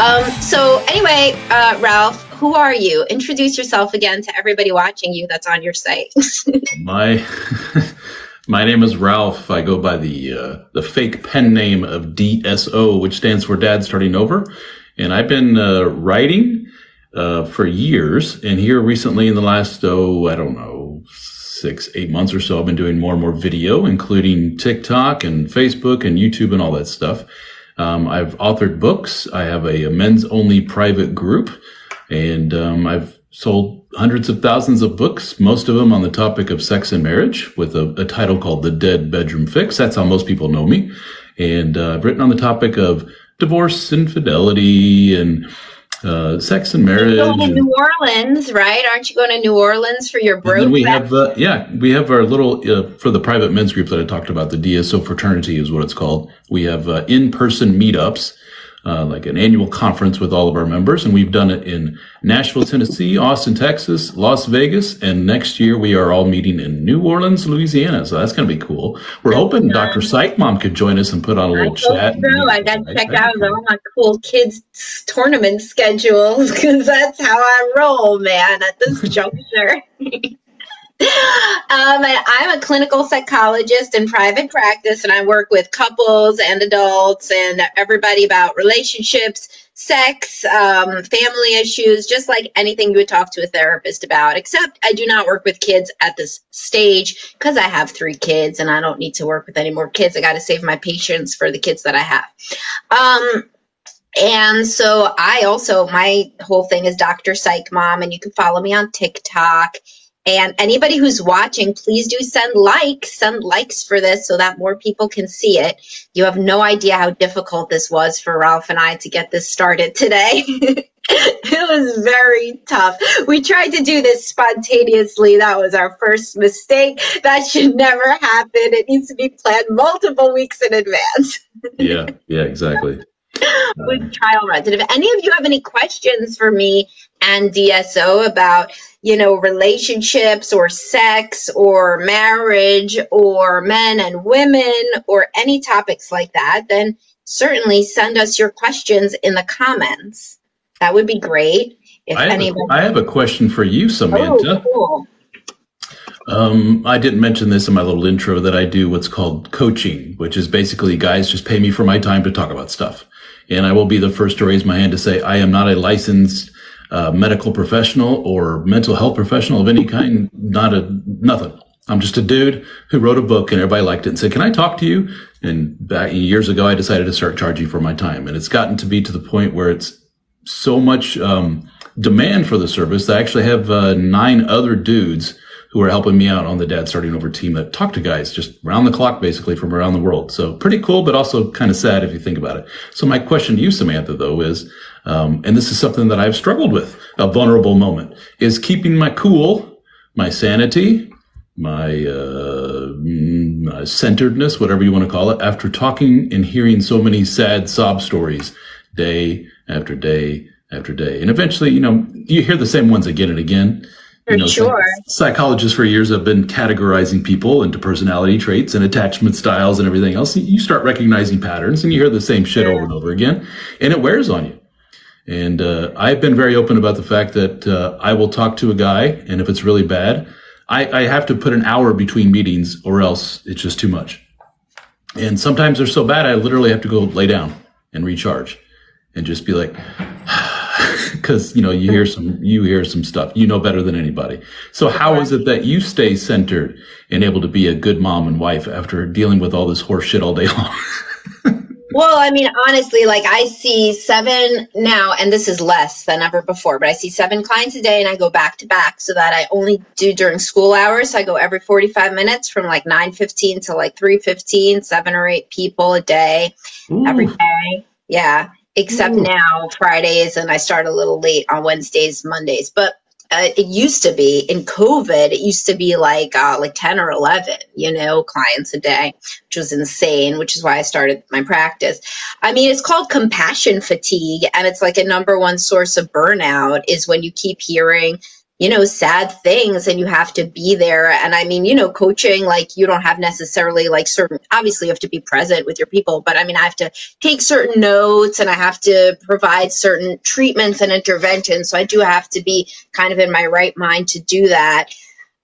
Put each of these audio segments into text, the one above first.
Um, so anyway, uh, Ralph, who are you? Introduce yourself again to everybody watching you that's on your site. my my name is Ralph. I go by the uh, the fake pen name of DSO, which stands for Dad Starting Over, and I've been uh, writing uh, for years. And here recently, in the last oh, I don't know, six eight months or so, I've been doing more and more video, including TikTok and Facebook and YouTube and all that stuff. Um, I've authored books. I have a, a men's only private group, and um, I've sold hundreds of thousands of books, most of them on the topic of sex and marriage, with a, a title called The Dead Bedroom Fix. That's how most people know me. And uh, I've written on the topic of divorce, infidelity, and uh, sex and marriage. You're going to New Orleans, right? Aren't you going to New Orleans for your birthday? we have, uh, yeah, we have our little uh, for the private men's group that I talked about. The DSO fraternity is what it's called. We have uh, in-person meetups uh, like an annual conference with all of our members. And we've done it in Nashville, Tennessee, Austin, Texas, Las Vegas. And next year we are all meeting in New Orleans, Louisiana. So that's going to be cool. We're hoping Dr. Psych Mom could join us and put on a little chat. True. I got to check out all my cool kids tournament schedules because that's how I roll, man, at this juncture. Um, I'm a clinical psychologist in private practice, and I work with couples and adults and everybody about relationships, sex, um, family issues, just like anything you would talk to a therapist about. Except I do not work with kids at this stage because I have three kids and I don't need to work with any more kids. I got to save my patience for the kids that I have. Um, and so I also, my whole thing is Dr. Psych Mom, and you can follow me on TikTok and anybody who's watching, please do send likes, send likes for this so that more people can see it. You have no idea how difficult this was for Ralph and I to get this started today. it was very tough. We tried to do this spontaneously. That was our first mistake. That should never happen. It needs to be planned multiple weeks in advance. yeah, yeah, exactly. With trial runs. And if any of you have any questions for me and DSO about you know, relationships or sex or marriage or men and women or any topics like that, then certainly send us your questions in the comments. That would be great. If I, have anybody... a, I have a question for you, Samantha. Oh, cool. Um, I didn't mention this in my little intro that I do what's called coaching, which is basically guys just pay me for my time to talk about stuff. And I will be the first to raise my hand to say I am not a licensed uh, medical professional or mental health professional of any kind. Not a nothing. I'm just a dude who wrote a book and everybody liked it and said, "Can I talk to you?" And back years ago, I decided to start charging for my time, and it's gotten to be to the point where it's so much um, demand for the service that I actually have uh, nine other dudes who are helping me out on the Dad Starting Over team that talk to guys just round the clock, basically from around the world. So pretty cool, but also kind of sad if you think about it. So my question to you, Samantha, though, is um, and this is something that I've struggled with a vulnerable moment is keeping my cool, my sanity, my uh, mm, centeredness, whatever you want to call it, after talking and hearing so many sad sob stories day after day after day. And eventually, you know, you hear the same ones again and again. For you know, sure. Psychologists for years have been categorizing people into personality traits and attachment styles and everything else. You start recognizing patterns and you hear the same shit over and over again, and it wears on you. And uh, I've been very open about the fact that uh, I will talk to a guy, and if it's really bad, I, I have to put an hour between meetings, or else it's just too much. And sometimes they're so bad, I literally have to go lay down and recharge, and just be like, because you know you hear some you hear some stuff you know better than anybody. So how is it that you stay centered and able to be a good mom and wife after dealing with all this horse shit all day long? Well, I mean, honestly, like I see seven now, and this is less than ever before, but I see seven clients a day and I go back to back so that I only do during school hours. So I go every 45 minutes from like 9.15 to like 3.15, seven or eight people a day, Ooh. every day. Yeah. Except Ooh. now Fridays and I start a little late on Wednesdays, Mondays. But uh, it used to be in COVID, it used to be like uh, like 10 or 11, you know, clients a day, which was insane, which is why I started my practice. I mean, it's called compassion fatigue, and it's like a number one source of burnout is when you keep hearing you know, sad things and you have to be there. And I mean, you know, coaching, like you don't have necessarily like certain, obviously you have to be present with your people, but I mean, I have to take certain notes and I have to provide certain treatments and interventions. So I do have to be kind of in my right mind to do that.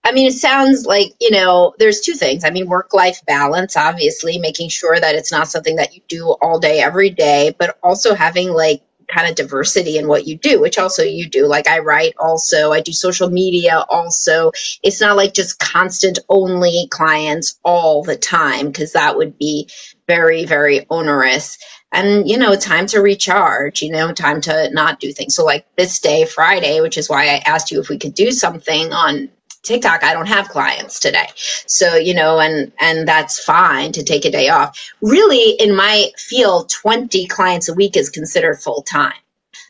I mean, it sounds like, you know, there's two things. I mean, work life balance, obviously, making sure that it's not something that you do all day, every day, but also having like kind of diversity in what you do, which also you do. Like I write also, I do social media also. It's not like just constant only clients all the time because that would be very, very onerous. And, you know, time to recharge, you know, time to not do things. So, like this day, Friday, which is why I asked you if we could do something on TikTok, I don't have clients today. So, you know, and and that's fine to take a day off. Really in my field, 20 clients a week is considered full time.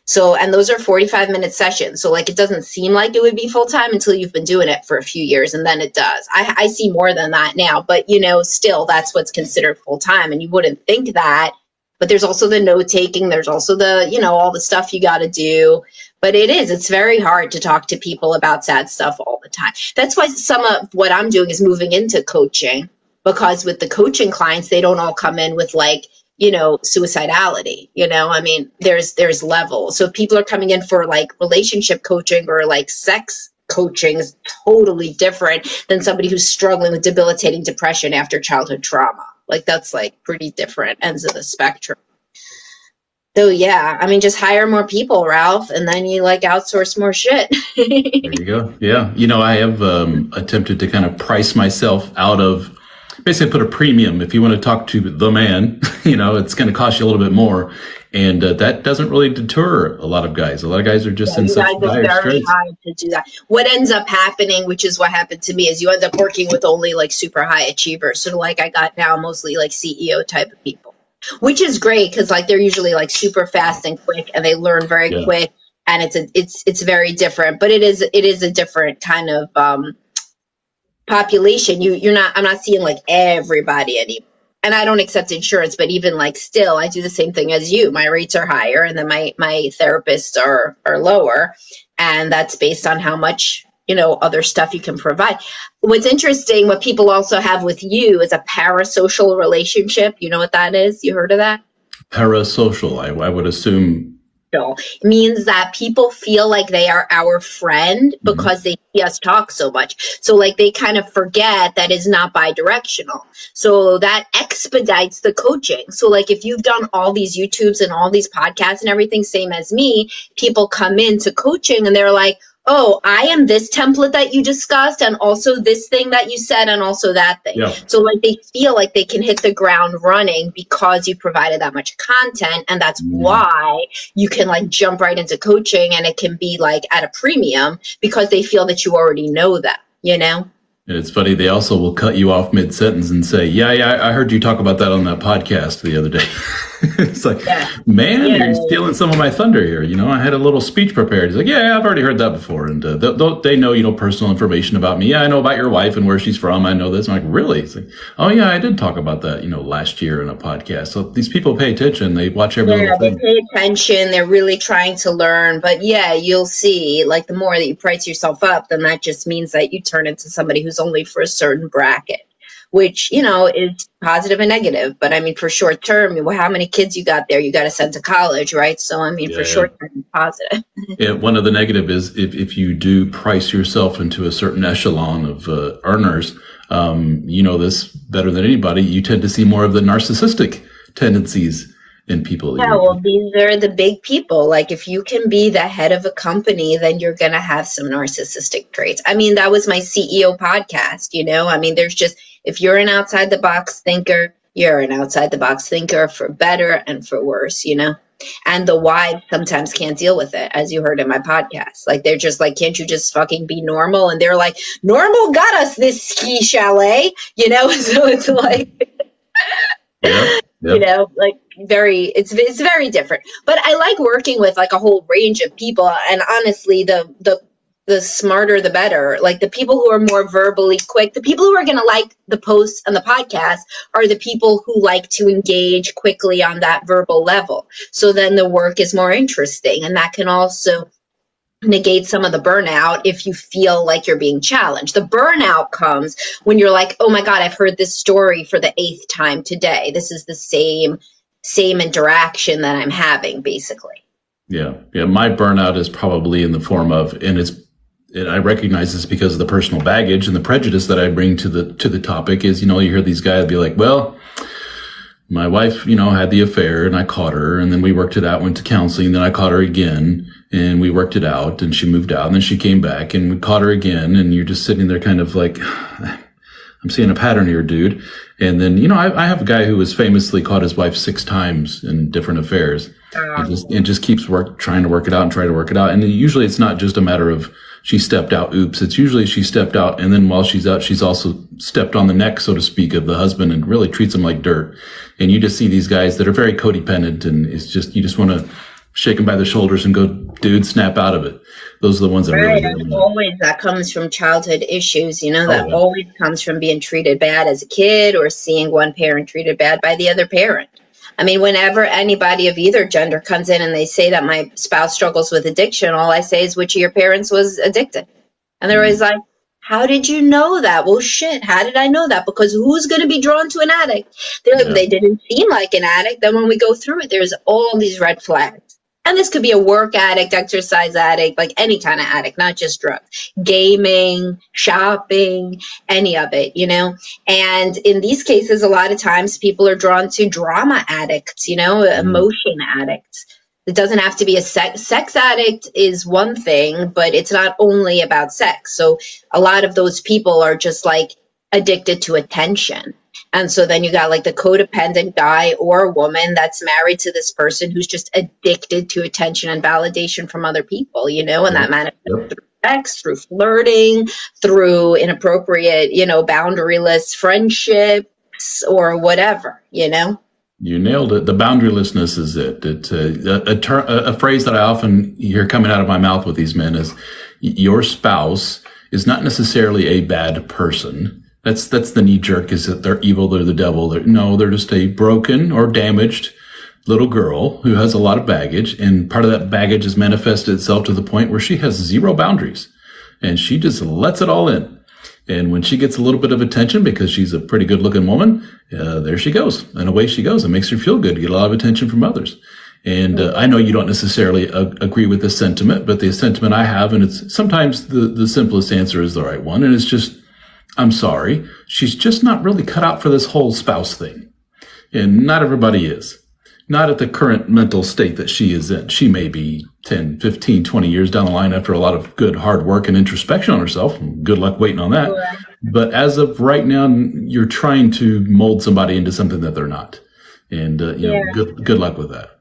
So, and those are 45 minute sessions. So, like, it doesn't seem like it would be full time until you've been doing it for a few years, and then it does. I, I see more than that now, but you know, still, that's what's considered full time. And you wouldn't think that, but there's also the note taking, there's also the, you know, all the stuff you got to do but it is it's very hard to talk to people about sad stuff all the time. That's why some of what i'm doing is moving into coaching because with the coaching clients they don't all come in with like you know suicidality you know? I mean there's there's levels so if people are coming in for like relationship coaching or like sex coaching is totally different than somebody who's struggling with debilitating depression after childhood trauma. Like that's like pretty different ends of the spectrum so yeah, I mean, just hire more people, Ralph, and then you like outsource more shit. there you go. Yeah, you know, I have um, attempted to kind of price myself out of basically put a premium. If you want to talk to the man, you know, it's going to cost you a little bit more, and uh, that doesn't really deter a lot of guys. A lot of guys are just yeah, in such dire very straits. to do that. What ends up happening, which is what happened to me, is you end up working with only like super high achievers. So like I got now mostly like CEO type of people which is great because like they're usually like super fast and quick and they learn very yeah. quick and it's a it's it's very different. But it is it is a different kind of um population. You you're not i'm not seeing like everybody anymore and i don't accept insurance but even like still i do the same thing as you. My rates are higher and then my my therapists are are lower and that's based on how much you know other stuff you can provide what's interesting what people also have with you is a parasocial relationship you know what that is you heard of that parasocial i, I would assume it means that people feel like they are our friend mm-hmm. because mm-hmm. they see us talk so much. So, like, they kind of forget that is not bi directional. So, that expedites the coaching. So, like, if you've done all these YouTubes and all these podcasts and everything, same as me, people come into coaching and they're like, oh, I am this template that you discussed, and also this thing that you said, and also that thing. Yeah. So, like, they feel like they can hit the ground running because you provided that much content, and that's mm. why you can like jump right into coaching, and it can be like at a premium because they feel that you already know that, you know. It's funny. They also will cut you off mid sentence and say, "Yeah, yeah, I heard you talk about that on that podcast the other day." it's like, yeah. man, yeah. you're stealing some of my thunder here. You know, I had a little speech prepared. He's like, yeah, I've already heard that before. And uh, they, they know, you know, personal information about me. Yeah, I know about your wife and where she's from. I know this. I'm like, really? It's like, oh, yeah, I did talk about that, you know, last year in a podcast. So these people pay attention. They watch every yeah, they pay attention. They're really trying to learn. But yeah, you'll see, like, the more that you price yourself up, then that just means that you turn into somebody who's only for a certain bracket which you know is positive and negative. But I mean, for short term, well, how many kids you got there? You got to send to college, right? So I mean, yeah, for yeah. short term, positive. yeah, one of the negative is if if you do price yourself into a certain echelon of uh, earners, um, you know this better than anybody. You tend to see more of the narcissistic tendencies in people. Yeah, well, these are the big people. Like, if you can be the head of a company, then you're going to have some narcissistic traits. I mean, that was my CEO podcast, you know? I mean, there's just, if you're an outside the box thinker, you're an outside the box thinker for better and for worse, you know? And the wives sometimes can't deal with it, as you heard in my podcast. Like, they're just like, can't you just fucking be normal? And they're like, normal got us this ski chalet, you know? So it's like, yeah. Yep. you know like very it's it's very different but i like working with like a whole range of people and honestly the the the smarter the better like the people who are more verbally quick the people who are going to like the posts and the podcast are the people who like to engage quickly on that verbal level so then the work is more interesting and that can also negate some of the burnout if you feel like you're being challenged. The burnout comes when you're like, "Oh my god, I've heard this story for the eighth time today. This is the same same interaction that I'm having basically." Yeah. Yeah, my burnout is probably in the form of and it's and I recognize this because of the personal baggage and the prejudice that I bring to the to the topic is, you know, you hear these guys be like, "Well, my wife, you know, had the affair and I caught her and then we worked it out, went to counseling, then I caught her again and we worked it out and she moved out and then she came back and we caught her again and you're just sitting there kind of like, I'm seeing a pattern here, dude. And then, you know, I, I have a guy who has famously caught his wife six times in different affairs and ah. just, and just keeps work, trying to work it out and try to work it out. And usually it's not just a matter of, she stepped out. Oops. It's usually she stepped out. And then while she's out, she's also stepped on the neck, so to speak, of the husband and really treats him like dirt. And you just see these guys that are very codependent and it's just, you just want to shake them by the shoulders and go, dude, snap out of it. Those are the ones that right. really. Always that comes from childhood issues, you know, that oh, yeah. always comes from being treated bad as a kid or seeing one parent treated bad by the other parent. I mean, whenever anybody of either gender comes in and they say that my spouse struggles with addiction, all I say is, which of your parents was addicted? And they're mm-hmm. always like, how did you know that? Well, shit, how did I know that? Because who's going to be drawn to an addict? They're like, yeah. they didn't seem like an addict. Then when we go through it, there's all these red flags. And this could be a work addict, exercise addict, like any kind of addict, not just drugs, gaming, shopping, any of it, you know? And in these cases, a lot of times people are drawn to drama addicts, you know, mm. emotion addicts. It doesn't have to be a sex sex addict is one thing, but it's not only about sex. So a lot of those people are just like addicted to attention and so then you got like the codependent guy or woman that's married to this person who's just addicted to attention and validation from other people, you know, and that manifests yep. through sex, through flirting, through inappropriate, you know, boundaryless friendships or whatever, you know. You nailed it. The boundarylessness is it. It's a, a, ter- a, phrase that I often hear coming out of my mouth with these men is your spouse is not necessarily a bad person that's that's the knee jerk is that they're evil, they're the devil. They're, no, they're just a broken or damaged little girl who has a lot of baggage, and part of that baggage has manifested itself to the point where she has zero boundaries, and she just lets it all in. And when she gets a little bit of attention because she's a pretty good looking woman, uh, there she goes, and away she goes. It makes her feel good to get a lot of attention from others. And uh, I know you don't necessarily uh, agree with this sentiment, but the sentiment I have, and it's sometimes the, the simplest answer is the right one, and it's just I'm sorry. She's just not really cut out for this whole spouse thing. And not everybody is. Not at the current mental state that she is in. She may be 10, 15, 20 years down the line after a lot of good hard work and introspection on herself. Good luck waiting on that. But as of right now, you're trying to mold somebody into something that they're not. And, uh, you yeah. know, good, good luck with that.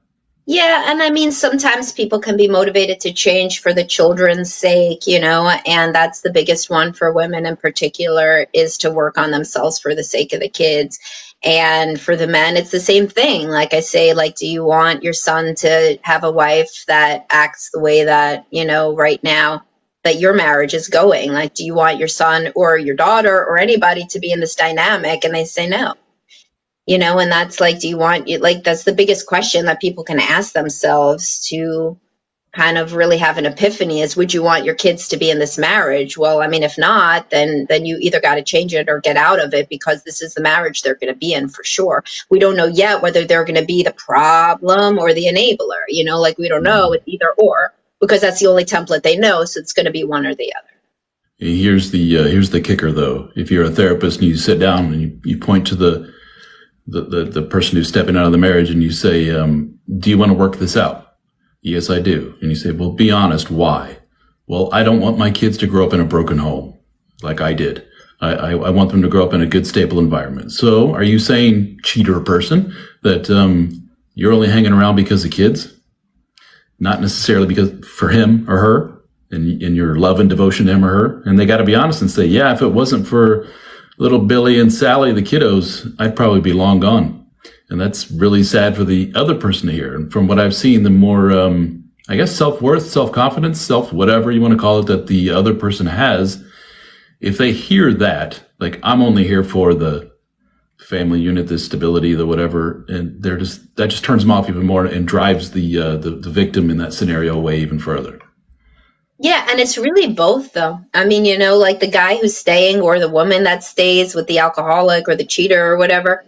Yeah, and I mean, sometimes people can be motivated to change for the children's sake, you know, and that's the biggest one for women in particular is to work on themselves for the sake of the kids. And for the men, it's the same thing. Like I say, like, do you want your son to have a wife that acts the way that, you know, right now that your marriage is going? Like, do you want your son or your daughter or anybody to be in this dynamic? And they say no you know and that's like do you want you like that's the biggest question that people can ask themselves to kind of really have an epiphany is would you want your kids to be in this marriage? Well i mean if not then then you either got to change it or get out of it because this is the marriage they're going to be in for sure. We don't know yet whether they're going to be the problem or the enabler you know like we don't know it's either or because that's the only template they know so it's going to be one or the other. Here's the uh, here's the kicker though. If you're a therapist and you sit down and you, you point to the the, the, the person who's stepping out of the marriage and you say, um, do you want to work this out? Yes, I do. And you say, well, be honest. Why? Well, I don't want my kids to grow up in a broken home like I did. I, I, I want them to grow up in a good, stable environment. So are you saying cheater person that, um, you're only hanging around because of kids? Not necessarily because for him or her and in your love and devotion to him or her. And they got to be honest and say, yeah, if it wasn't for, little Billy and Sally, the kiddos, I'd probably be long gone. And that's really sad for the other person to hear. And from what I've seen, the more, um, I guess, self worth, self confidence, self whatever you want to call it that the other person has, if they hear that, like, I'm only here for the family unit, the stability, the whatever, and they're just, that just turns them off even more and drives the, uh, the, the victim in that scenario away even further. Yeah, and it's really both though. I mean, you know, like the guy who's staying or the woman that stays with the alcoholic or the cheater or whatever.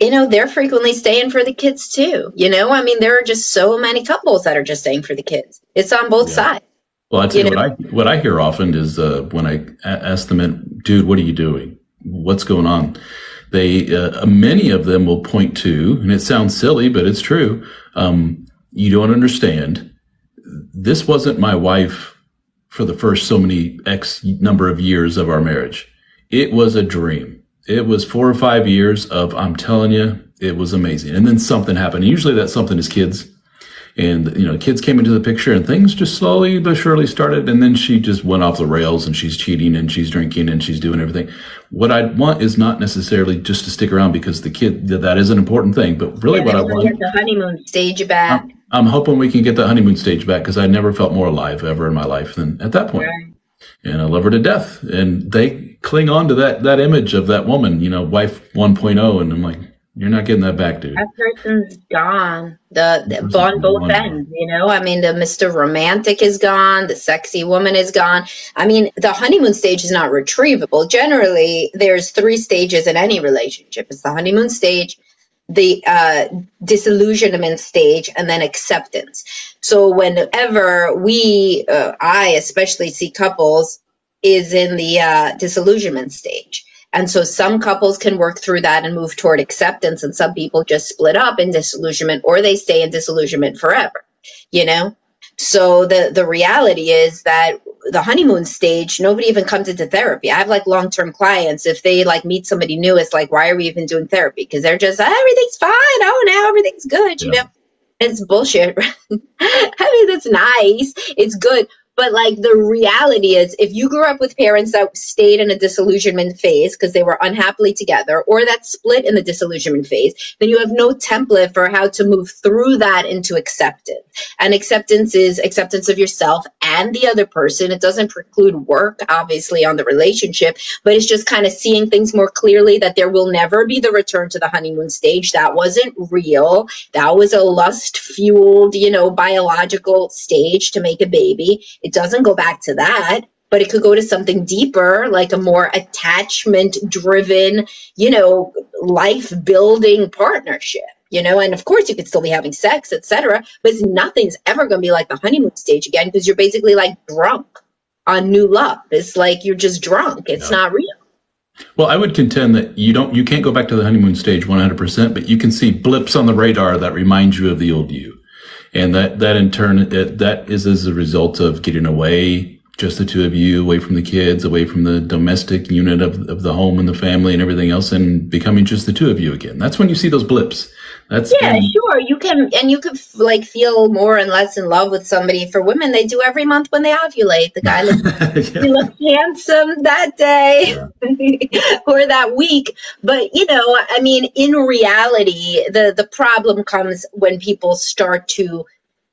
You know, they're frequently staying for the kids too. You know, I mean, there are just so many couples that are just staying for the kids. It's on both yeah. sides. Well, I tell you, you what I what I hear often is uh, when I ask them, "Dude, what are you doing? What's going on?" They uh, many of them will point to, and it sounds silly, but it's true. Um, you don't understand this wasn't my wife for the first so many X number of years of our marriage. It was a dream. It was four or five years of, I'm telling you, it was amazing. And then something happened. Usually that something is kids. And, you know, kids came into the picture and things just slowly but surely started. And then she just went off the rails and she's cheating and she's drinking and she's doing everything. What I want is not necessarily just to stick around because the kid, that is an important thing, but really yeah, what I want. Is the honeymoon stage back. I'm, I'm hoping we can get the honeymoon stage back because I never felt more alive ever in my life than at that point. Right. And I love her to death. And they cling on to that, that image of that woman, you know, wife 1.0. And I'm like, you're not getting that back, dude. That person's gone. The, the on both ends, you know. I mean, the Mr. Romantic is gone. The sexy woman is gone. I mean, the honeymoon stage is not retrievable. Generally, there's three stages in any relationship. It's the honeymoon stage, the uh, disillusionment stage and then acceptance. So whenever we, uh, I especially see couples, is in the uh, disillusionment stage. And so some couples can work through that and move toward acceptance, and some people just split up in disillusionment or they stay in disillusionment forever, you know? So the the reality is that the honeymoon stage, nobody even comes into therapy. I have like long term clients. If they like meet somebody new, it's like, why are we even doing therapy? Because they're just oh, everything's fine. Oh, now everything's good. You know, it's bullshit. I mean, that's nice. It's good. But like the reality is, if you grew up with parents that stayed in a disillusionment phase because they were unhappily together, or that split in the disillusionment phase, then you have no template for how to move through that into acceptance. And acceptance is acceptance of yourself and the other person. It doesn't preclude work, obviously, on the relationship, but it's just kind of seeing things more clearly that there will never be the return to the honeymoon stage. That wasn't real. That was a lust fueled, you know, biological stage to make a baby it doesn't go back to that, but it could go to something deeper, like a more attachment driven, you know, life building partnership. You know, and of course you could still be having sex, etc. But nothing's ever going to be like the honeymoon stage again because you're basically like drunk on new love. It's like you're just drunk. It's not real. Well, I would contend that you don't, you can't go back to the honeymoon stage 100%, but you can see blips on the radar that remind you of the old you and that that in turn it, that is as a result of getting away just the two of you away from the kids away from the domestic unit of, of the home and the family and everything else and becoming just the two of you again. That's when you see those blips That's yeah, sure. You can, and you could like feel more and less in love with somebody. For women, they do every month when they ovulate. The guy looks, yeah. he looks handsome that day yeah. or that week. But you know, I mean, in reality, the the problem comes when people start to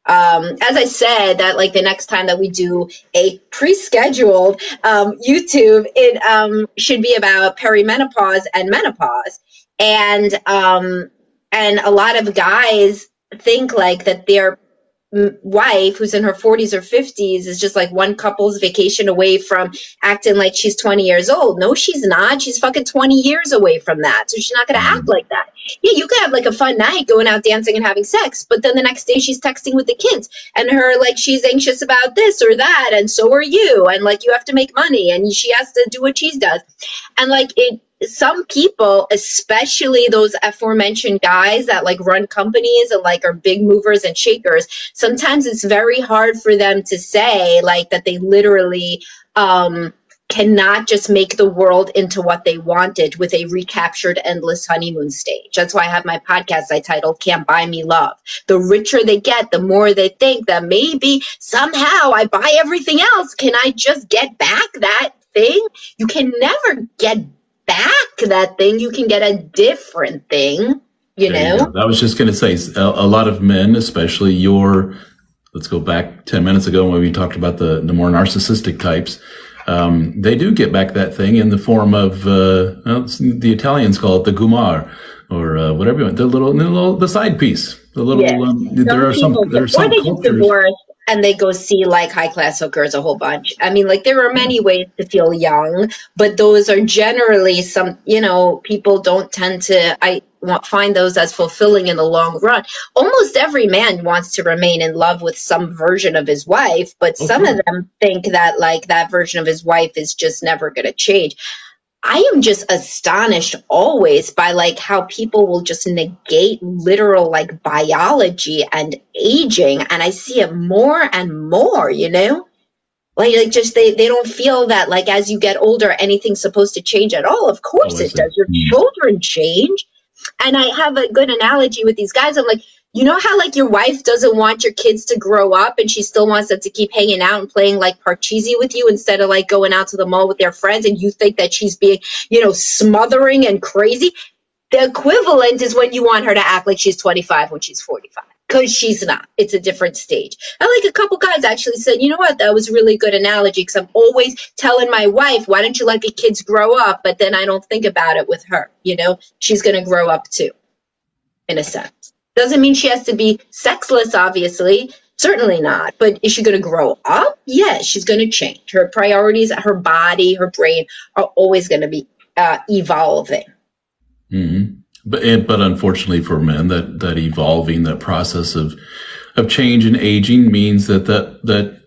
um, as I said, that like the next time that we do a pre-scheduled um, YouTube, it um, should be about perimenopause and menopause, and um, and a lot of guys think like that their wife who's in her 40s or 50s is just like one couple's vacation away from acting like she's 20 years old. No, she's not. She's fucking 20 years away from that. So she's not going to act mm-hmm. like that. Yeah, you could have like a fun night going out dancing and having sex, but then the next day she's texting with the kids and her like she's anxious about this or that and so are you and like you have to make money and she has to do what she does. And like it some people, especially those aforementioned guys that like run companies and like are big movers and shakers, sometimes it's very hard for them to say like that they literally um, cannot just make the world into what they wanted with a recaptured endless honeymoon stage. That's why I have my podcast I titled Can't Buy Me Love. The richer they get, the more they think that maybe somehow I buy everything else. Can I just get back that thing? You can never get back that thing, you can get a different thing. You there know, you I was just going to say a, a, lot of men, especially your, let's go back 10 minutes ago when we talked about the, the more narcissistic types. Um, they do get back that thing in the form of, uh, well, the Italians call it the gumar or uh, whatever you want, the little, the little, the side piece, the little, um, there are some, there are some cultures and they go see like high class hookers a whole bunch. I mean, like there are many ways to feel young, but those are generally some, you know, people don't tend to, I find those as fulfilling in the long run. Almost every man wants to remain in love with some version of his wife, but some of them think that like that version of his wife is just never going to change. I am just astonished always by like how people will just negate literal like biology and aging and I see it more and more, you know? Like, like just they, they don't feel that like as you get older anything's supposed to change at all. Of course oh, it does. Your children change. And I have a good analogy with these guys. I'm like, you know how like your wife doesn't want your kids to grow up and she still wants them to keep hanging out and playing like parcheesi with you instead of like going out to the mall with their friends and you think that she's being you know smothering and crazy? The equivalent is when you want her to act like she's 25 when she's 45 because she's not. It's a different stage. And like a couple guys actually said you know what? That was really good analogy because i'm always telling my wife why don't you let the kids grow up? But then i don't think about it with her you know? She's going to grow up too in a sense doesn't mean she has to be sexless, obviously. Certainly not. But is she going to grow up? Yes, she's going to change. Her priorities, her body, her brain are always going to be uh, evolving. Mm-hmm. But but unfortunately for men, that that evolving, that process of of change and aging means that that that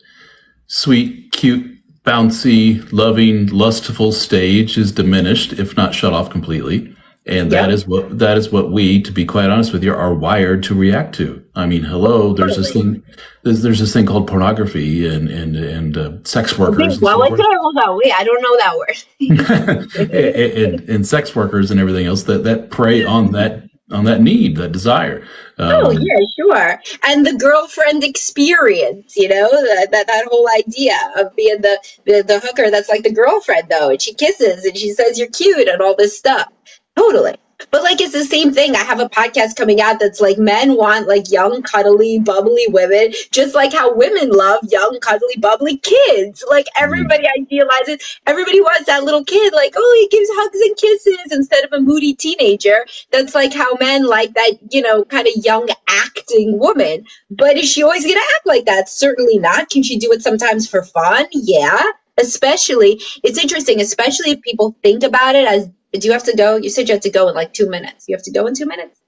sweet, cute, bouncy, loving, lustful stage is diminished, if not shut off completely and that is what that is what we to be quite honest with you are wired to react to. I mean hello there's this thing there's, there's this thing called pornography and and and uh, sex workers well what's that hold on wait i don't know that word. And, and, and, sex workers and everything else that that prey on that on that need that desire. Um, oh yeah sure. And the girlfriend experience you know that, that that whole idea of being the, the the hooker that's like the girlfriend though and she kisses and she says you're cute and all this stuff Totally. But like it's the same thing. I have a podcast coming out that's like men want like young, cuddly, bubbly women, just like how women love young, cuddly, bubbly kids. Like everybody mm. idealizes, everybody wants that little kid, like, oh, he gives hugs and kisses instead of a moody teenager. That's like how men like that, you know, kind of young acting woman. But is she always gonna act like that? Certainly not. Can she do it sometimes for fun? Yeah. Especially, it's interesting, especially if people think about it as do you have to go? You said you had to go in like two minutes. You have to go in two minutes?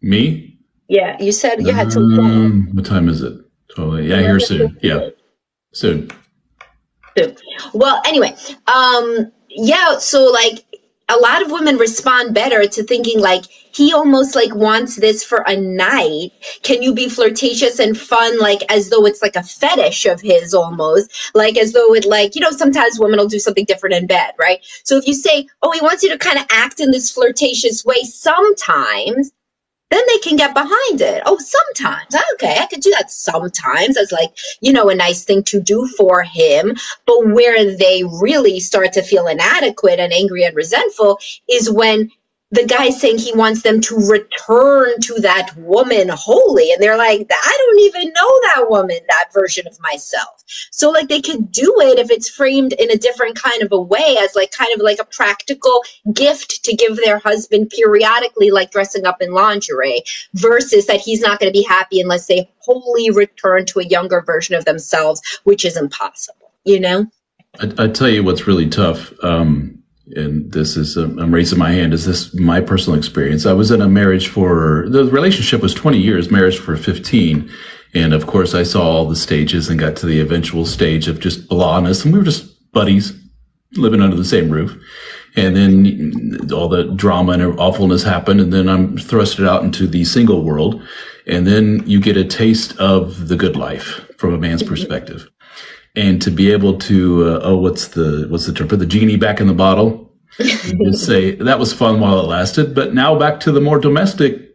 Me? Yeah, you said you had to um, What time is it? Totally. Yeah, here soon. Yeah. Soon. Soon. Well, anyway, um, yeah, so like a lot of women respond better to thinking like he almost like wants this for a night. Can you be flirtatious and fun like as though it's like a fetish of his almost? Like as though it like you know sometimes women will do something different in bed right? So if you say oh he wants you to kind of act in this flirtatious way sometimes then they can get behind it. Oh, sometimes. Ah, okay, I could do that sometimes as like, you know, a nice thing to do for him. But where they really start to feel inadequate and angry and resentful is when the guy saying he wants them to return to that woman wholly. And they're like, I don't even know that woman, that version of myself. So, like, they could do it if it's framed in a different kind of a way, as like kind of like a practical gift to give their husband periodically, like dressing up in lingerie, versus that he's not going to be happy unless they wholly return to a younger version of themselves, which is impossible, you know? I, I tell you what's really tough. Um, and this is um, I'm raising my hand. Is this my personal experience? I was in a marriage for the relationship was 20 years, marriage for 15, and of course I saw all the stages and got to the eventual stage of just blahness, and we were just buddies living under the same roof. And then all the drama and awfulness happened, and then I'm thrusted out into the single world, and then you get a taste of the good life from a man's perspective and to be able to uh, oh what's the what's the term? Put the genie back in the bottle. Just say that was fun while it lasted. But now back to the more domestic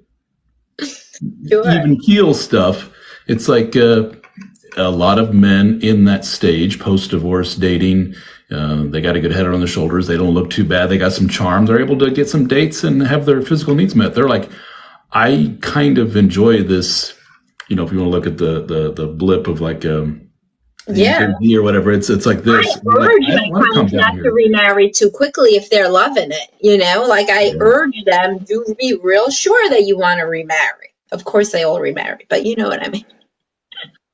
sure. even keel stuff it's like uh, a lot of men in that stage post divorce dating uh, they got a good head on their shoulders. They don't look too bad. They got some charm. They're able to get some dates and have their physical needs met. They're like i kind of enjoy this you know if you want to look at the the the blip of like um yeah. Or whatever. It's it's like this. I urge like, my clients not here. to remarry too quickly if they're loving it you know? Like i yeah. urge them to be real sure that you want to remarry. Of course they all remarry but you know what i mean.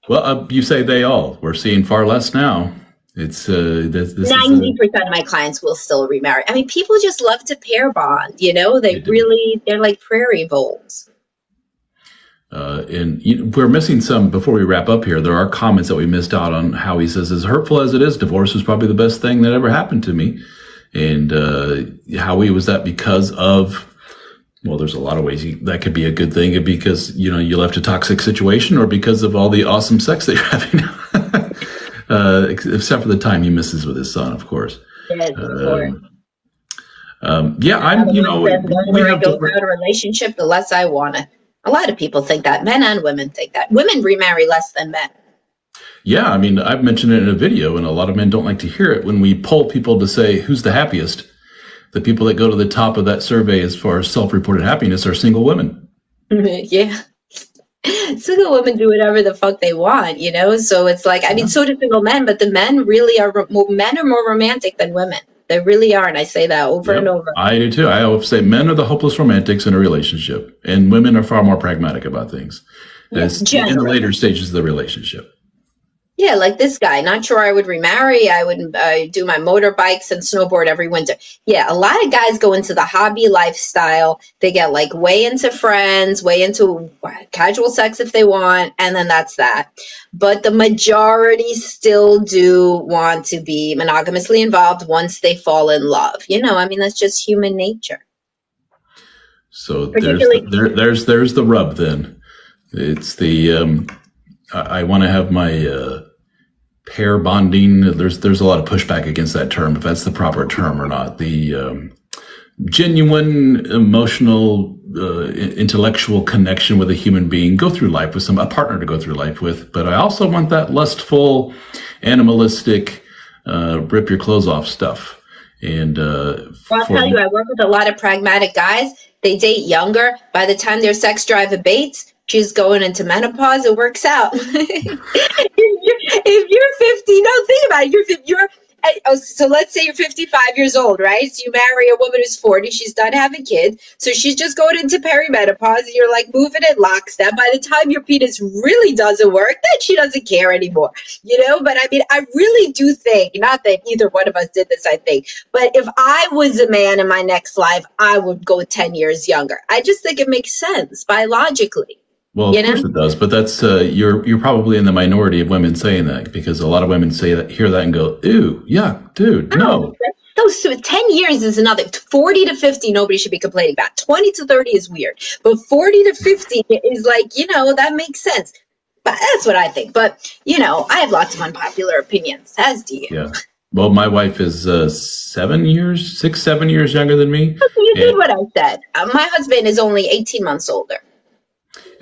Well uh, you say they all. We're seeing far less now. It's uh this, this 90% a, of my clients will still remarry. I mean people just love to pair bond you know? They, they really they're like prairie voles uh, and you, we're missing some before we wrap up here. There are comments that we missed out on Howie says, as hurtful as it is, divorce was probably the best thing that ever happened to me. And uh, Howie was that because of, well, there's a lot of ways he, that could be a good thing because, you know, you left a toxic situation or because of all the awesome sex that you're having. uh, except for the time he misses with his son, of course. Yes, um, um, yeah, I'm, you know, I go throughout a relationship, the less I want it. A lot of people think that. Men and women think that. Women remarry less than men. Yeah, I mean, I've mentioned it in a video, and a lot of men don't like to hear it. When we poll people to say who's the happiest, the people that go to the top of that survey as far as self reported happiness are single women. yeah. Single women do whatever the fuck they want, you know? So it's like, I mean, so do single men, but the men really are, men are more romantic than women. They really are, and I say that over yep, and over. I do too. I always say men are the hopeless romantics in a relationship, and women are far more pragmatic about things. Yes, in the later stages of the relationship. Yeah, like this guy. Not sure I would remarry. I would uh, do my motorbikes and snowboard every winter. Yeah, a lot of guys go into the hobby lifestyle. They get like way into friends, way into casual sex if they want, and then that's that. But the majority still do want to be monogamously involved once they fall in love. You know, I mean, that's just human nature. So there's the, there, there's there's the rub. Then it's the um, I, I want to have my uh, pair bonding. There's there's a lot of pushback against that term, if that's the proper term or not. The um, genuine emotional uh, intellectual connection with a human being go through life with some a partner to go through life with but i also want that lustful animalistic uh, rip your clothes off stuff and uh, well, i'll tell you i work with a lot of pragmatic guys they date younger by the time their sex drive abates she's going into menopause, it works out. if, you're, if you're 50, no, think about it. You're, you're oh, so let's say you're 55 years old, right? So you marry a woman who's 40, she's done having kids, so she's just going into perimenopause, and you're like moving in lockstep. By the time your penis really doesn't work, then she doesn't care anymore, you know? But I mean, I really do think, not that either one of us did this, I think, but if I was a man in my next life, I would go 10 years younger. I just think it makes sense biologically. Well, of you course know? it does, but that's uh, you're you're probably in the minority of women saying that because a lot of women say that hear that and go, "Ew, yeah, dude, no." Those so 10 years is another 40 to 50 nobody should be complaining about. 20 to 30 is weird but 40 to 50 is like you know that makes sense. But that's what i think but you know i have lots of unpopular opinions as do you. Yeah. Well my wife is uh, seven years six seven years younger than me you did what i said. Uh, my husband is only 18 months older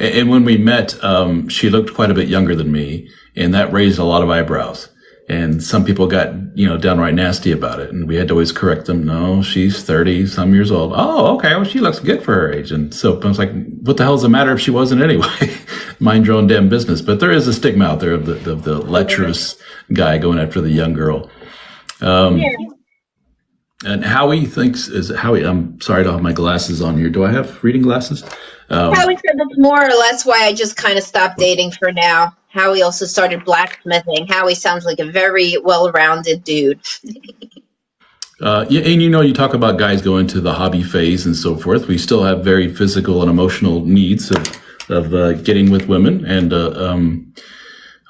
And, when we met, um, she looked quite a bit younger than me, and that raised a lot of eyebrows. And some people got, you know, downright nasty about it. And we had to always correct them. No, she's 30 some years old. Oh, okay. Well, she looks good for her age. And so I was like, what the hell's the matter if she wasn't anyway? Mind your own damn business. But there is a stigma out there of the, of the lecherous guy going after the young girl. Um, yeah. And Howie thinks is Howie. I'm sorry, I don't have my glasses on here. Do I have reading glasses? Um, Howie said that's more or less why I just kind of stopped dating for now. Howie also started blacksmithing. Howie sounds like a very well-rounded dude. uh, yeah, and you know, you talk about guys going to the hobby phase and so forth. We still have very physical and emotional needs of of uh, getting with women, and uh, um,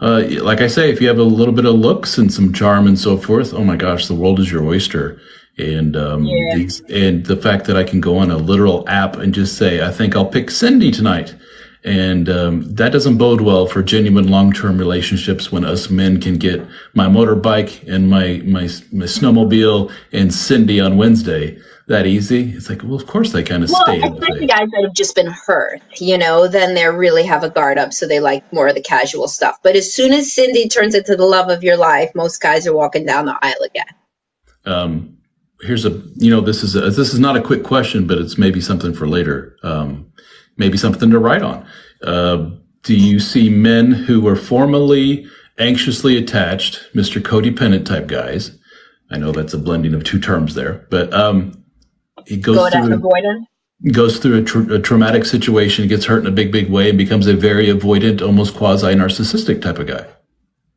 uh, like I say, if you have a little bit of looks and some charm and so forth, oh my gosh, the world is your oyster. And um, yeah. these, and the fact that I can go on a literal app and just say, I think I'll pick Cindy tonight and um, that doesn't bode well for genuine long-term relationships when us men can get my motorbike and my, my, my snowmobile and Cindy on Wednesday that easy. It's like, well, of course they kind of stay. well, stay. Especially guys that have just been hurt, you know, then they really have a guard up, so they like more of the casual stuff. But as soon as Cindy turns into the love of your life, most guys are walking down the aisle again. Um, here's a, you know, this is a, this is not a quick question, but it's maybe something for later. Um, maybe something to write on. Uh, do you see men who were formerly anxiously attached, Mr. codependent type guys? I know that's a blending of two terms there, but um, he goes Go through avoidant. goes through a, tra- a, traumatic situation, gets hurt in a big, big way, and becomes a very avoidant, almost quasi narcissistic type of guy.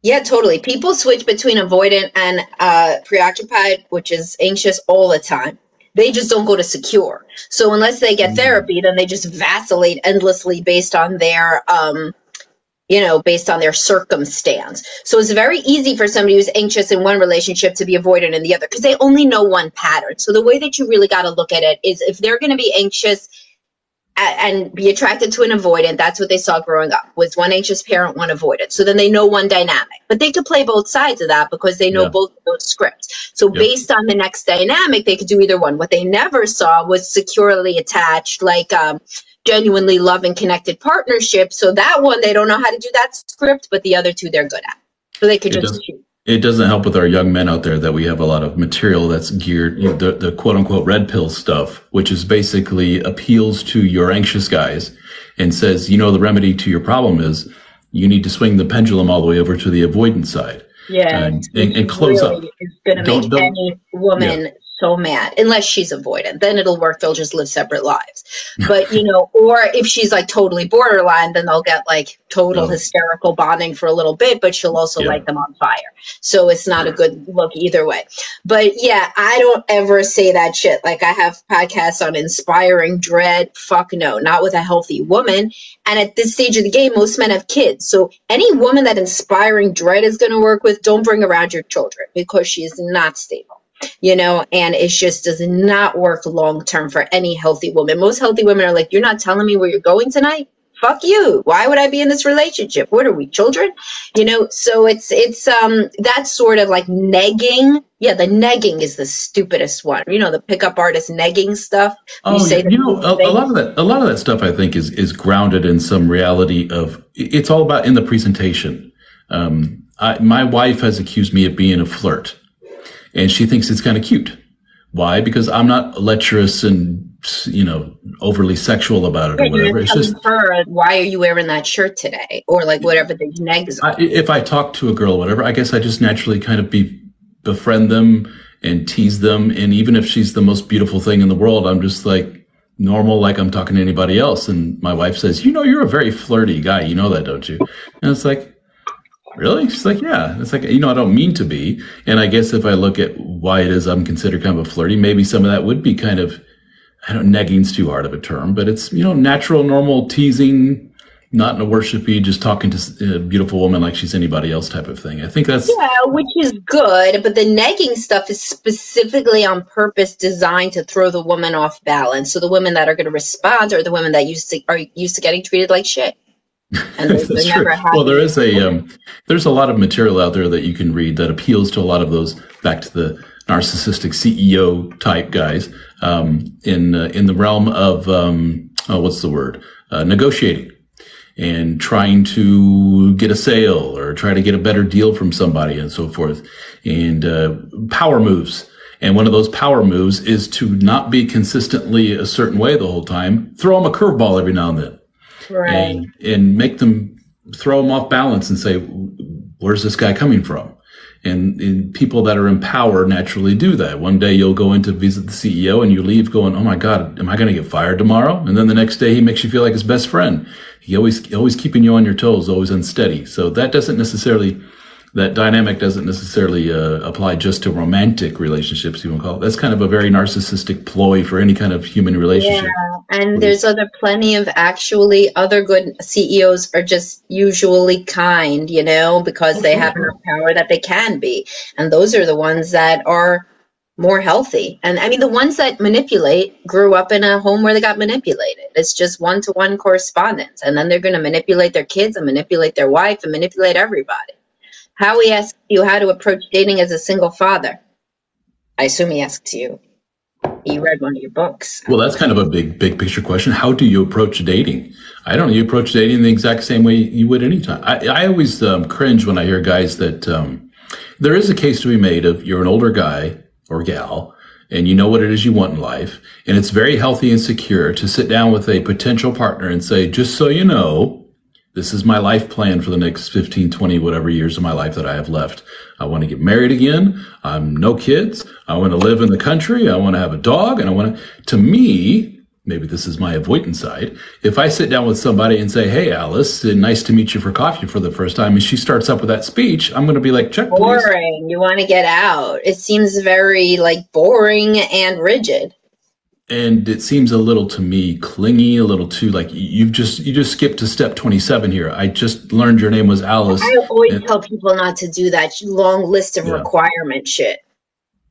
Yeah, totally. People switch between avoidant and uh, preoccupied, which is anxious all the time. They just don't go to secure. So unless they get mm. therapy, then they just vacillate endlessly based on their um, you know, based on their circumstance. So it's very easy for somebody who's anxious in one relationship to be avoidant in the other because they only know one pattern. So the way that you really got to look at it is if they're going to be anxious and be attracted to an avoidant. That's what they saw growing up was one anxious parent, one avoidant. So then they know one dynamic, but they could play both sides of that because they know yeah. both those scripts. So yep. based on the next dynamic, they could do either one. What they never saw was securely attached, like, um, genuinely love and connected partnership. So that one, they don't know how to do that script, but the other two they're good at. So they could it just choose it doesn't help with our young men out there that we have a lot of material that's geared, you know, the, the quote unquote red pill stuff, which is basically appeals to your anxious guys and says, you know, the remedy to your problem is you need to swing the pendulum all the way over to the avoidance side. Yeah. And, and, and close really up. It's going to make any woman yeah so mad unless she's avoidant. Then it'll work. They'll just live separate lives. But you know or if she's like totally borderline then they'll get like total oh. hysterical bonding for a little bit but she'll also yeah. light them on fire. So it's not a good look either way. But yeah i don't ever say that shit. Like i have podcasts on inspiring dread. Fuck no not with a healthy woman. And at this stage of the game most men have kids. So any woman that inspiring dread is going to work with don't bring around your children because she is not stable you know, and it just does not work long term for any healthy woman. Most healthy women are like, You're not telling me where you're going tonight? Fuck you. Why would I be in this relationship? What are we, children? You know, so it's it's um that sort of like negging. Yeah, the negging is the stupidest one. You know, the pickup artist negging stuff. Oh, you, yeah. you know, a, a, lot of that a lot of that stuff I think is is grounded in some reality of it's all about in the presentation. Um, I, my wife has accused me of being a flirt and she thinks it's kind of cute. Why? Because I'm not lecherous and you know overly sexual about it or whatever. It's just her. Why are you wearing that shirt today? Or like whatever the negs. I, if I talk to a girl, whatever, I guess I just naturally kind of be befriend them and tease them. And even if she's the most beautiful thing in the world, I'm just like normal, like I'm talking to anybody else. And my wife says, "You know, you're a very flirty guy. You know that, don't you?" And it's like, really? She's like, yeah. It's like, you know, I don't mean to be. And I guess if I look at why it is I'm considered kind of a flirty, maybe some of that would be kind of, I don't, negging's too hard of a term, but it's, you know, natural, normal teasing, not in a worshipy, just talking to a beautiful woman like she's anybody else type of thing. I think that's. Yeah, which is good, but the negging stuff is specifically on purpose designed to throw the woman off balance. So the women that are going to respond are the women that used to, are used to getting treated like shit. That's true. Well, there is a um, there's a lot of material out there that you can read that appeals to a lot of those back to the narcissistic CEO type guys um, in uh, in the realm of um, oh, what's the word uh, negotiating. and trying to get a sale or try to get a better deal from somebody and so forth. And uh, power moves. And one of those power moves is to not be consistently a certain way the whole time. Throw them a curveball every now and then. Right. And, and make them throw them off balance and say, where's this guy coming from? And, and, people that are in power naturally do that. One day you'll go in to visit the CEO and you leave going, Oh my God, am I going to get fired tomorrow? And then the next day he makes you feel like his best friend. He always, always keeping you on your toes, always unsteady. So that doesn't necessarily that dynamic doesn't necessarily uh, apply just to romantic relationships. You want to call it. That's kind of a very narcissistic ploy for any kind of human relationship. Yeah, and there's other plenty of actually other good CEOs are just usually kind, you know, because they have enough power that they can be, and those are the ones that are more healthy. And I mean, the ones that manipulate grew up in a home where they got manipulated. It's just one to one correspondence. And then they're going to manipulate their kids and manipulate their wife and manipulate everybody. Howie asked you how to approach dating as a single father. I assume he asked you. He read one of your books. Well, that's kind of a big, big picture question. How do you approach dating? I don't know. You approach dating the exact same way you would anytime. I, I always um, cringe when I hear guys that um, there is a case to be made of you're an older guy or gal and you know what it is you want in life. And it's very healthy and secure to sit down with a potential partner and say, just so you know, this is my life plan for the next 15, 20, whatever years of my life that I have left. I want to get married again. I'm no kids. I want to live in the country. I want to have a dog. And I want to, to me, maybe this is my avoidance side. If I sit down with somebody and say, Hey, Alice, nice to meet you for coffee for the first time. And she starts up with that speech, I'm going to be like, check, boring. Please. You want to get out. It seems very like boring and rigid and it seems a little to me clingy a little too like you've just you just skipped to step 27 here. I just learned your name was alice. I always and, tell people not to do that long list of yeah. requirement shit.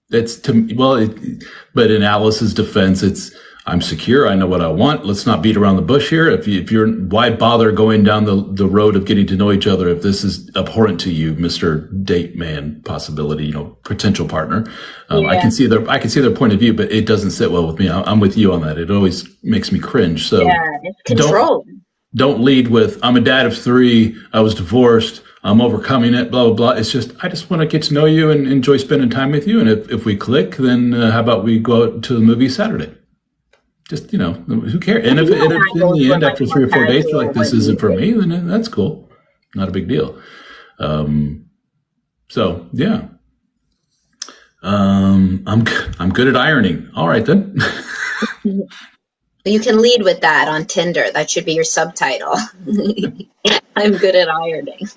That's to well it, but in alice's defense it's I'm secure. I know what I want. Let's not beat around the bush here. If, you, if you're, why bother going down the, the road of getting to know each other if this is abhorrent to you, Mr. Date Man possibility, you know, potential partner? Um, yeah. I can see their, I can see their point of view, but it doesn't sit well with me. I, am with you on that. It always makes me cringe. So yeah, it's control. Don't, don't lead with, I'm a dad of three. I was divorced. I'm overcoming it, blah, blah, blah. It's just, I just want to get to know you and enjoy spending time with you. And if, if we click, then uh, how about we go out to the movie Saturday? Just you know who cares? And if, and if in the end after three or four days you're like this isn't for me then that's cool. Not a big deal. Um, so yeah. Um, i'm i'm good at ironing. All right then. You can lead with that on tinder. That should be your subtitle. I'm good at ironing.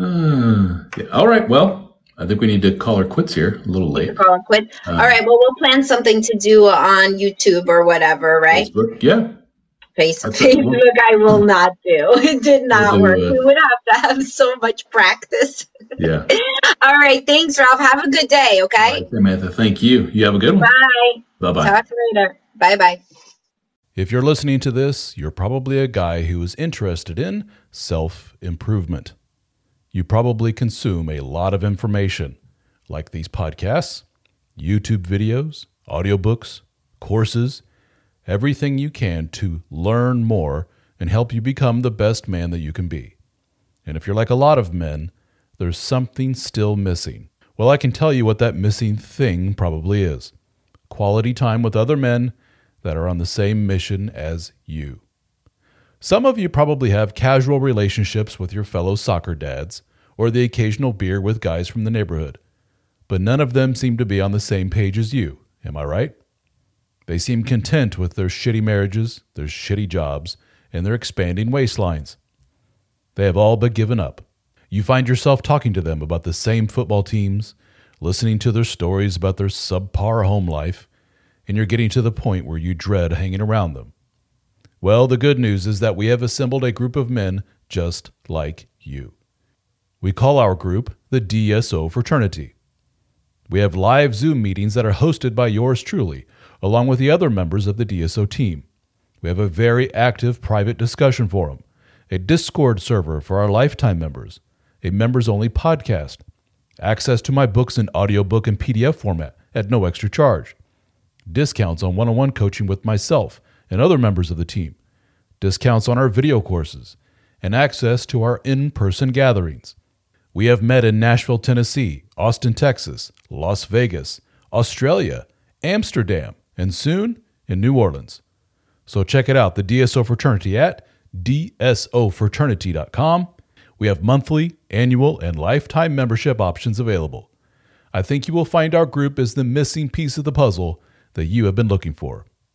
Uh, yeah. all right well I think we need to call her quits here. A little late. Call her quit. Uh, All right. Well, we'll plan something to do on YouTube or whatever, right? Facebook. Yeah. Facebook, Facebook I will not do. It did not we'll work. we would have to have so much practice. Yeah. All right. Thanks, Ralph. Have a good day. Okay. Right, Samantha. Thank you. You have a good one. Bye. Bye. Bye. Talk to you later. Bye. Bye. If you're listening to this, you're probably a guy who is interested in self improvement you probably consume a lot of information, like these podcasts, YouTube videos, audiobooks, courses, everything you can to learn more and help you become the best man that you can be. And if you're like a lot of men, there's something still missing. Well, I can tell you what that missing thing probably is quality time with other men that are on the same mission as you. Some of you probably have casual relationships with your fellow soccer dads or the occasional beer with guys from the neighborhood, but none of them seem to be on the same page as you, am I right? They seem content with their shitty marriages, their shitty jobs, and their expanding waistlines. They have all but given up. You find yourself talking to them about the same football teams, listening to their stories about their subpar home life, and you're getting to the point where you dread hanging around them. Well, the good news is that we have assembled a group of men just like you. We call our group the DSO Fraternity. We have live Zoom meetings that are hosted by yours truly, along with the other members of the DSO team. We have a very active private discussion forum, a Discord server for our lifetime members, a members only podcast, access to my books in audiobook and PDF format at no extra charge, discounts on one on one coaching with myself and other members of the team, discounts on our video courses, and access to our in person gatherings. We have met in Nashville, Tennessee, Austin, Texas, Las Vegas, Australia, Amsterdam, and soon in New Orleans. So check it out, the DSO Fraternity at dsofraternity.com. We have monthly, annual, and lifetime membership options available. I think you will find our group is the missing piece of the puzzle that you have been looking for.